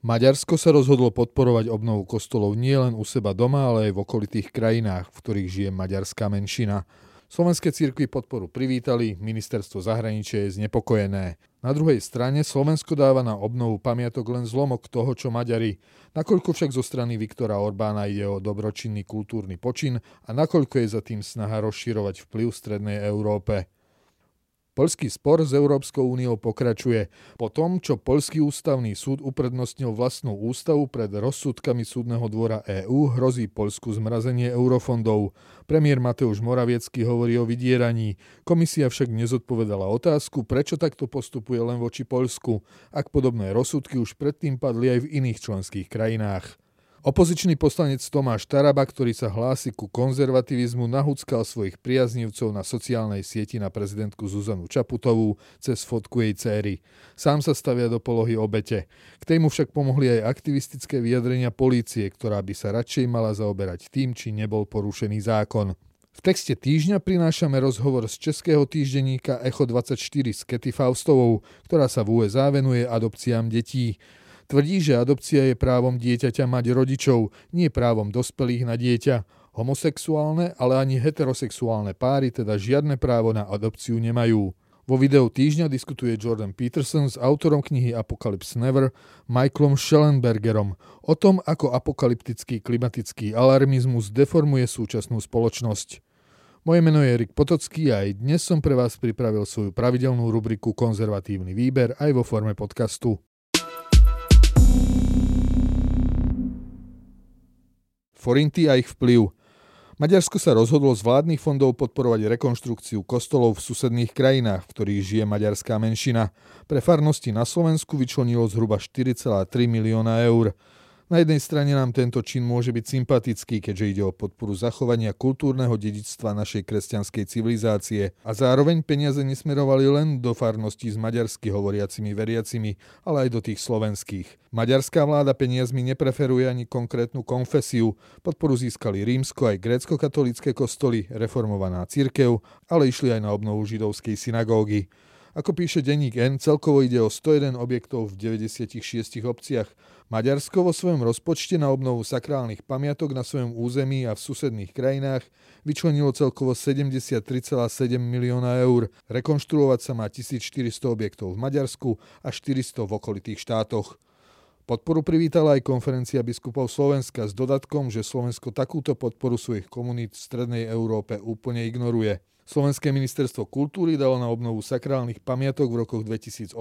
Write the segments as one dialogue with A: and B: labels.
A: Maďarsko sa rozhodlo podporovať obnovu kostolov nielen u seba doma, ale aj v okolitých krajinách, v ktorých žije maďarská menšina. Slovenské cirkvy podporu privítali, ministerstvo zahraničia je znepokojené. Na druhej strane Slovensko dáva na obnovu pamiatok len zlomok toho, čo Maďari. Nakoľko však zo strany Viktora Orbána ide o dobročinný kultúrny počin a nakoľko je za tým snaha rozširovať vplyv v Strednej Európe. Poľský spor s Európskou úniou pokračuje. Po tom, čo Poľský ústavný súd uprednostnil vlastnú ústavu pred rozsudkami súdneho dvora EÚ, hrozí Poľsku zmrazenie eurofondov. Premiér Mateusz Moraviecky hovorí o vydieraní. Komisia však nezodpovedala otázku, prečo takto postupuje len voči Poľsku, ak podobné rozsudky už predtým padli aj v iných členských krajinách. Opozičný poslanec Tomáš Taraba, ktorý sa hlási ku konzervativizmu, nahúckal svojich priaznivcov na sociálnej sieti na prezidentku Zuzanu Čaputovú cez fotku jej céry. Sám sa stavia do polohy obete. K tému však pomohli aj aktivistické vyjadrenia polície, ktorá by sa radšej mala zaoberať tým, či nebol porušený zákon. V texte týždňa prinášame rozhovor z českého týždenníka Echo24 s Kety Faustovou, ktorá sa v USA venuje adopciám detí. Tvrdí, že adopcia je právom dieťaťa mať rodičov, nie právom dospelých na dieťa. Homosexuálne, ale ani heterosexuálne páry teda žiadne právo na adopciu nemajú. Vo videu týždňa diskutuje Jordan Peterson s autorom knihy Apocalypse Never, Michaelom Schellenbergerom, o tom, ako apokalyptický klimatický alarmizmus deformuje súčasnú spoločnosť. Moje meno je Erik Potocký a aj dnes som pre vás pripravil svoju pravidelnú rubriku Konzervatívny výber aj vo forme podcastu. Forinty a ich vplyv. Maďarsko sa rozhodlo z vládnych fondov podporovať rekonštrukciu kostolov v susedných krajinách, v ktorých žije maďarská menšina. Pre farnosti na Slovensku vyčlenilo zhruba 4,3 milióna eur. Na jednej strane nám tento čin môže byť sympatický, keďže ide o podporu zachovania kultúrneho dedičstva našej kresťanskej civilizácie a zároveň peniaze nesmerovali len do farností s maďarsky hovoriacimi veriacimi, ale aj do tých slovenských. Maďarská vláda peniazmi nepreferuje ani konkrétnu konfesiu. Podporu získali rímsko aj grécko-katolické kostoly, reformovaná cirkev, ale išli aj na obnovu židovskej synagógy. Ako píše denník N, celkovo ide o 101 objektov v 96 obciach. Maďarsko vo svojom rozpočte na obnovu sakrálnych pamiatok na svojom území a v susedných krajinách vyčlenilo celkovo 73,7 milióna eur. Rekonštruovať sa má 1400 objektov v Maďarsku a 400 v okolitých štátoch. Podporu privítala aj konferencia biskupov Slovenska s dodatkom, že Slovensko takúto podporu svojich komunít v Strednej Európe úplne ignoruje. Slovenské ministerstvo kultúry dalo na obnovu sakrálnych pamiatok v rokoch 2018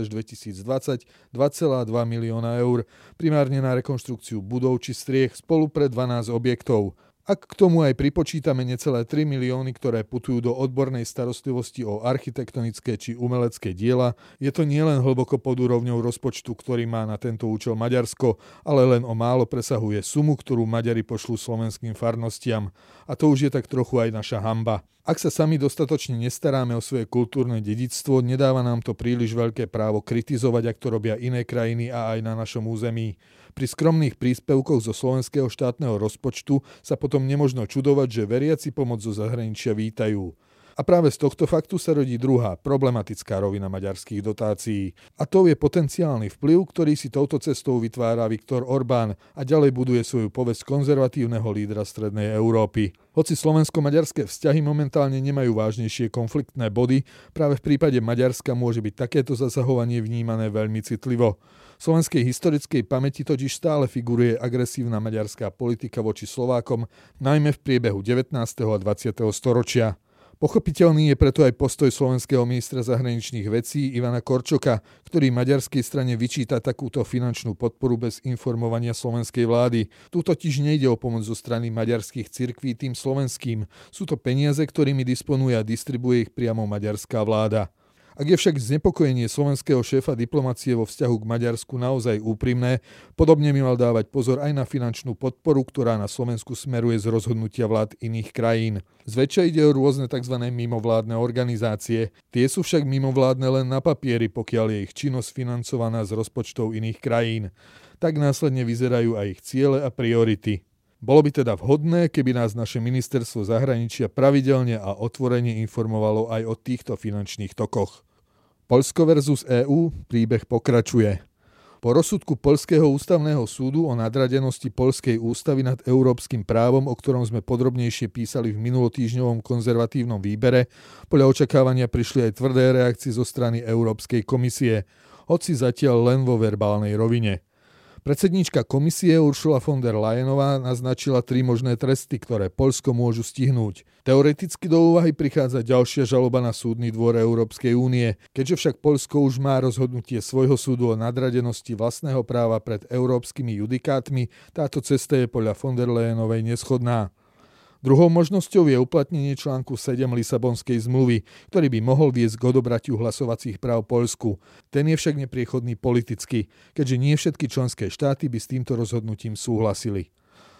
A: až 2020 2,2 milióna eur, primárne na rekonštrukciu budov či striech spolu pre 12 objektov. Ak k tomu aj pripočítame necelé 3 milióny, ktoré putujú do odbornej starostlivosti o architektonické či umelecké diela, je to nielen hlboko pod úrovňou rozpočtu, ktorý má na tento účel Maďarsko, ale len o málo presahuje sumu, ktorú Maďari pošlú slovenským farnostiam. A to už je tak trochu aj naša hamba. Ak sa sami dostatočne nestaráme o svoje kultúrne dedictvo, nedáva nám to príliš veľké právo kritizovať, ak to robia iné krajiny a aj na našom území. Pri skromných príspevkoch zo slovenského štátneho rozpočtu sa potom nemožno čudovať, že veriaci pomoc zo zahraničia vítajú. A práve z tohto faktu sa rodí druhá problematická rovina maďarských dotácií. A to je potenciálny vplyv, ktorý si touto cestou vytvára Viktor Orbán a ďalej buduje svoju povesť konzervatívneho lídra Strednej Európy. Hoci slovensko-maďarské vzťahy momentálne nemajú vážnejšie konfliktné body, práve v prípade Maďarska môže byť takéto zasahovanie vnímané veľmi citlivo. Slovenskej historickej pamäti totiž stále figuruje agresívna maďarská politika voči Slovákom, najmä v priebehu 19. a 20. storočia. Pochopiteľný je preto aj postoj slovenského ministra zahraničných vecí Ivana Korčoka, ktorý maďarskej strane vyčíta takúto finančnú podporu bez informovania slovenskej vlády. Tu totiž nejde o pomoc zo strany maďarských cirkví tým slovenským. Sú to peniaze, ktorými disponuje a distribuje ich priamo maďarská vláda. Ak je však znepokojenie slovenského šéfa diplomacie vo vzťahu k Maďarsku naozaj úprimné, podobne by mal dávať pozor aj na finančnú podporu, ktorá na Slovensku smeruje z rozhodnutia vlád iných krajín. Zväčša ide o rôzne tzv. mimovládne organizácie. Tie sú však mimovládne len na papieri, pokiaľ je ich činnosť financovaná z rozpočtov iných krajín. Tak následne vyzerajú aj ich ciele a priority. Bolo by teda vhodné, keby nás naše ministerstvo zahraničia pravidelne a otvorene informovalo aj o týchto finančných tokoch. Polsko versus EÚ príbeh pokračuje. Po rozsudku Polského ústavného súdu o nadradenosti Polskej ústavy nad európskym právom, o ktorom sme podrobnejšie písali v minulotýžňovom konzervatívnom výbere, podľa očakávania prišli aj tvrdé reakcie zo strany Európskej komisie, hoci zatiaľ len vo verbálnej rovine. Predsedníčka komisie Uršula von der Leyenová naznačila tri možné tresty, ktoré Polsko môžu stihnúť. Teoreticky do úvahy prichádza ďalšia žaloba na súdny dvor Európskej únie. Keďže však Polsko už má rozhodnutie svojho súdu o nadradenosti vlastného práva pred európskymi judikátmi, táto cesta je podľa von der Leyenovej neschodná. Druhou možnosťou je uplatnenie článku 7 Lisabonskej zmluvy, ktorý by mohol viesť k odobratiu hlasovacích práv Poľsku. Ten je však nepriechodný politicky, keďže nie všetky členské štáty by s týmto rozhodnutím súhlasili.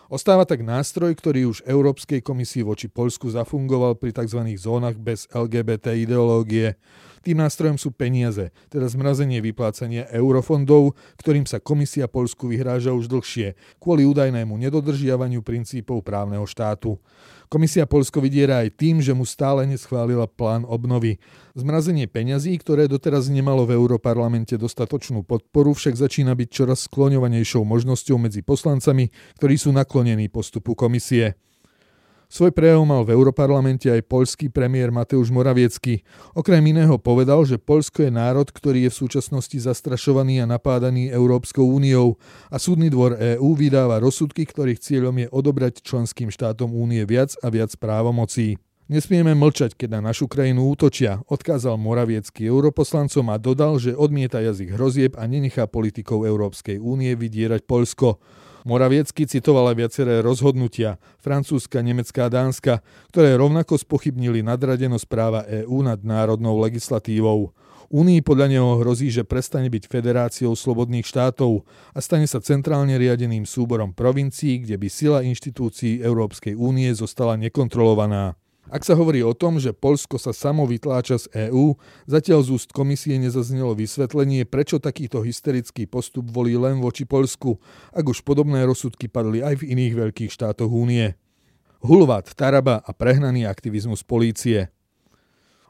A: Ostáva tak nástroj, ktorý už Európskej komisii voči Poľsku zafungoval pri tzv. zónach bez LGBT ideológie. Tým nástrojom sú peniaze, teda zmrazenie vyplácania eurofondov, ktorým sa komisia Polsku vyhráža už dlhšie, kvôli údajnému nedodržiavaniu princípov právneho štátu. Komisia Polsko vydiera aj tým, že mu stále neschválila plán obnovy. Zmrazenie peňazí, ktoré doteraz nemalo v Európarlamente dostatočnú podporu, však začína byť čoraz skloňovanejšou možnosťou medzi poslancami, ktorí sú naklonení postupu komisie. Svoj prejav mal v Europarlamente aj poľský premiér Mateusz Moraviecky. Okrem iného povedal, že Poľsko je národ, ktorý je v súčasnosti zastrašovaný a napádaný Európskou úniou a súdny dvor EÚ vydáva rozsudky, ktorých cieľom je odobrať členským štátom únie viac a viac právomocí. Nesmieme mlčať, keď na našu krajinu útočia, odkázal Moraviecký europoslancom a dodal, že odmieta jazyk hrozieb a nenechá politikov Európskej únie vydierať Poľsko. Moraviecky citovala viaceré rozhodnutia Francúzska, Nemecká a Dánska, ktoré rovnako spochybnili nadradenosť práva EÚ nad národnou legislatívou. Únii podľa neho hrozí, že prestane byť federáciou slobodných štátov a stane sa centrálne riadeným súborom provincií, kde by sila inštitúcií Európskej únie zostala nekontrolovaná. Ak sa hovorí o tom, že Polsko sa samo vytláča z EÚ, zatiaľ z úst komisie nezaznelo vysvetlenie, prečo takýto hysterický postup volí len voči Polsku, ak už podobné rozsudky padli aj v iných veľkých štátoch únie. Hulvat, Taraba a prehnaný aktivizmus polície –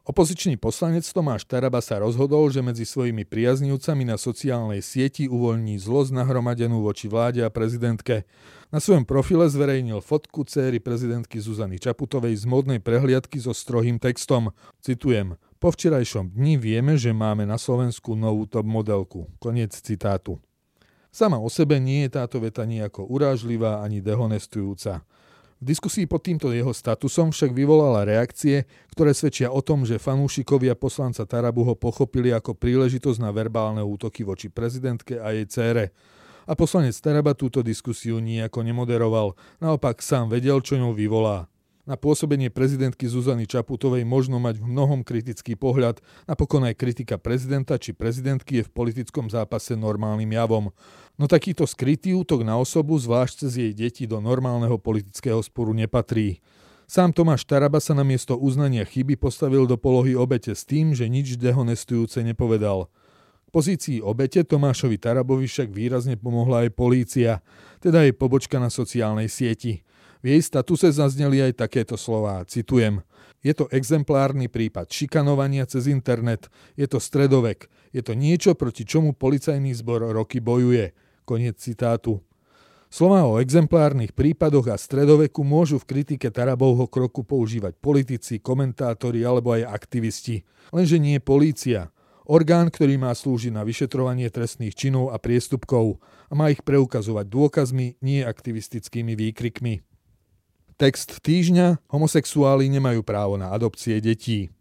A: Opozičný poslanec Tomáš Taraba sa rozhodol, že medzi svojimi priaznivcami na sociálnej sieti uvoľní zlosť nahromadenú voči vláde a prezidentke. Na svojom profile zverejnil fotku céry prezidentky Zuzany Čaputovej z modnej prehliadky so strohým textom. Citujem. Po včerajšom dni vieme, že máme na Slovensku novú top modelku. Koniec citátu. Sama o sebe nie je táto veta nejako urážlivá ani dehonestujúca. V diskusii pod týmto jeho statusom však vyvolala reakcie, ktoré svedčia o tom, že fanúšikovia poslanca Tarabu ho pochopili ako príležitosť na verbálne útoky voči prezidentke a jej cére. A poslanec Taraba túto diskusiu nijako nemoderoval, naopak sám vedel, čo ňou vyvolá. Na pôsobenie prezidentky Zuzany Čaputovej možno mať v mnohom kritický pohľad, napokon aj kritika prezidenta či prezidentky je v politickom zápase normálnym javom. No takýto skrytý útok na osobu, zvlášť cez jej deti, do normálneho politického sporu nepatrí. Sám Tomáš Taraba sa na miesto uznania chyby postavil do polohy obete s tým, že nič dehonestujúce nepovedal. K pozícii obete Tomášovi Tarabovi však výrazne pomohla aj polícia, teda aj pobočka na sociálnej sieti. V jej statuse zazneli aj takéto slová, citujem. Je to exemplárny prípad šikanovania cez internet, je to stredovek, je to niečo, proti čomu policajný zbor roky bojuje. Koniec citátu. Slova o exemplárnych prípadoch a stredoveku môžu v kritike Tarabovho kroku používať politici, komentátori alebo aj aktivisti. Lenže nie polícia. Orgán, ktorý má slúžiť na vyšetrovanie trestných činov a priestupkov a má ich preukazovať dôkazmi, nie aktivistickými výkrikmi. Text týždňa. Homosexuáli nemajú právo na adopcie detí.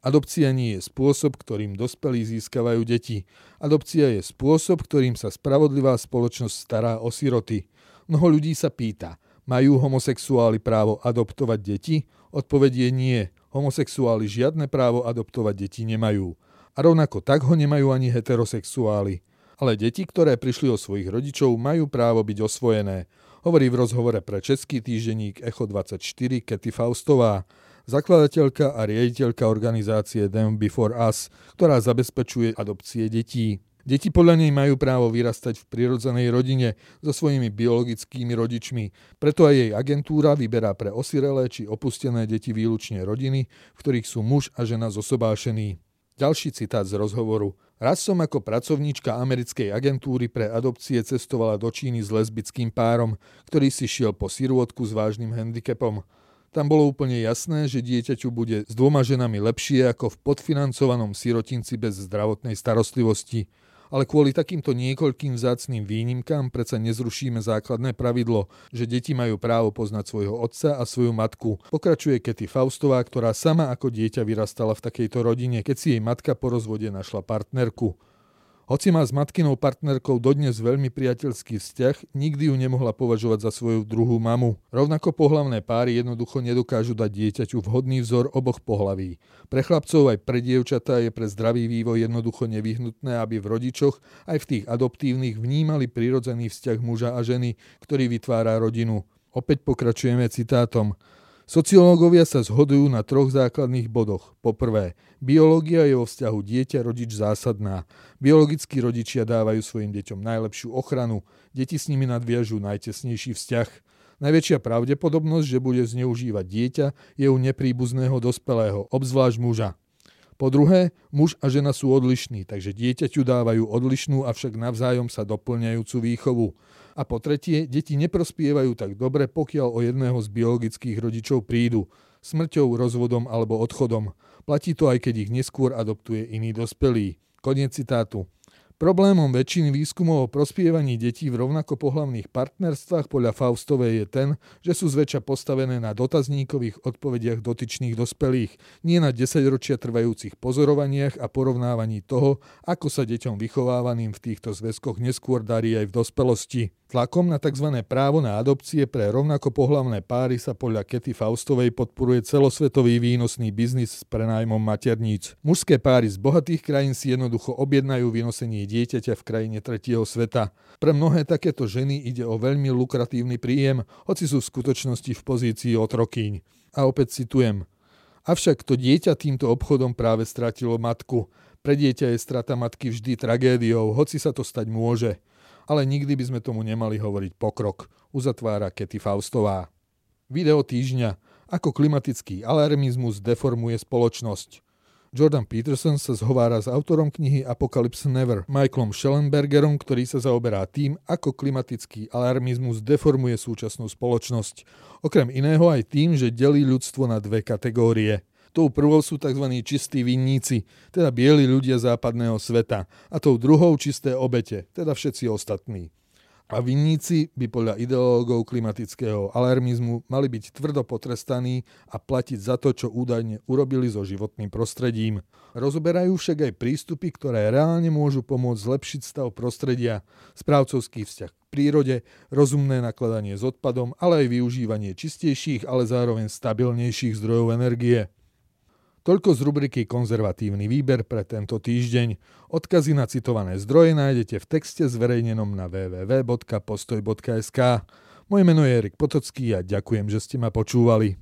A: Adopcia nie je spôsob, ktorým dospelí získavajú deti. Adopcia je spôsob, ktorým sa spravodlivá spoločnosť stará o siroty. Mnoho ľudí sa pýta, majú homosexuáli právo adoptovať deti? Odpoveď je nie. Homosexuáli žiadne právo adoptovať deti nemajú. A rovnako tak ho nemajú ani heterosexuáli. Ale deti, ktoré prišli o svojich rodičov, majú právo byť osvojené hovorí v rozhovore pre český týždenník Echo24 Kety Faustová, zakladateľka a riaditeľka organizácie Them Before Us, ktorá zabezpečuje adopcie detí. Deti podľa nej majú právo vyrastať v prirodzenej rodine so svojimi biologickými rodičmi, preto aj jej agentúra vyberá pre osirelé či opustené deti výlučne rodiny, v ktorých sú muž a žena zosobášení. Ďalší citát z rozhovoru. Raz som ako pracovníčka americkej agentúry pre adopcie cestovala do Číny s lesbickým párom, ktorý si šiel po sirôtku s vážnym handicapom. Tam bolo úplne jasné, že dieťaťu bude s dvoma ženami lepšie ako v podfinancovanom sirotinci bez zdravotnej starostlivosti ale kvôli takýmto niekoľkým vzácným výnimkám predsa nezrušíme základné pravidlo, že deti majú právo poznať svojho otca a svoju matku. Pokračuje Kety Faustová, ktorá sama ako dieťa vyrastala v takejto rodine, keď si jej matka po rozvode našla partnerku. Hoci má s matkinou partnerkou dodnes veľmi priateľský vzťah, nikdy ju nemohla považovať za svoju druhú mamu. Rovnako pohlavné páry jednoducho nedokážu dať dieťaťu vhodný vzor oboch pohlaví. Pre chlapcov aj pre dievčatá je pre zdravý vývoj jednoducho nevyhnutné, aby v rodičoch aj v tých adoptívnych vnímali prirodzený vzťah muža a ženy, ktorý vytvára rodinu. Opäť pokračujeme citátom. Sociológovia sa zhodujú na troch základných bodoch. Poprvé, biológia je vo vzťahu dieťa-rodič zásadná. Biologickí rodičia dávajú svojim deťom najlepšiu ochranu, deti s nimi nadviažú najtesnejší vzťah. Najväčšia pravdepodobnosť, že bude zneužívať dieťa, je u nepríbuzného dospelého, obzvlášť muža. Po druhé, muž a žena sú odlišní, takže dieťaťu dávajú odlišnú, avšak navzájom sa doplňajúcu výchovu. A po tretie, deti neprospievajú tak dobre, pokiaľ o jedného z biologických rodičov prídu. Smrťou, rozvodom alebo odchodom. Platí to aj keď ich neskôr adoptuje iný dospelý. Koniec citátu. Problémom väčšiny výskumov o prospievaní detí v rovnako pohlavných partnerstvách podľa Faustovej je ten, že sú zväčša postavené na dotazníkových odpovediach dotyčných dospelých, nie na desaťročia trvajúcich pozorovaniach a porovnávaní toho, ako sa deťom vychovávaným v týchto zväzkoch neskôr darí aj v dospelosti. Tlakom na tzv. právo na adopcie pre rovnako pohlavné páry sa podľa Kety Faustovej podporuje celosvetový výnosný biznis s prenájmom materníc. Mužské páry z bohatých krajín si jednoducho objednajú vynosenie dieťaťa v krajine tretieho sveta. Pre mnohé takéto ženy ide o veľmi lukratívny príjem, hoci sú v skutočnosti v pozícii otrokýň. A opäť citujem. Avšak to dieťa týmto obchodom práve stratilo matku. Pre dieťa je strata matky vždy tragédiou, hoci sa to stať môže ale nikdy by sme tomu nemali hovoriť pokrok, uzatvára Kety Faustová. Video týždňa Ako klimatický alarmizmus deformuje spoločnosť. Jordan Peterson sa zhovára s autorom knihy Apocalypse Never, Michaelom Schellenbergerom, ktorý sa zaoberá tým, ako klimatický alarmizmus deformuje súčasnú spoločnosť. Okrem iného aj tým, že delí ľudstvo na dve kategórie – Tou prvou sú tzv. čistí vinníci, teda bieli ľudia západného sveta. A tou druhou čisté obete, teda všetci ostatní. A vinníci by podľa ideológov klimatického alarmizmu mali byť tvrdo potrestaní a platiť za to, čo údajne urobili so životným prostredím. Rozoberajú však aj prístupy, ktoré reálne môžu pomôcť zlepšiť stav prostredia, správcovský vzťah k prírode, rozumné nakladanie s odpadom, ale aj využívanie čistejších, ale zároveň stabilnejších zdrojov energie. Toľko z rubriky Konzervatívny výber pre tento týždeň. Odkazy na citované zdroje nájdete v texte zverejnenom na www.postoj.sk. Moje meno je Erik Potocký a ďakujem, že ste ma počúvali.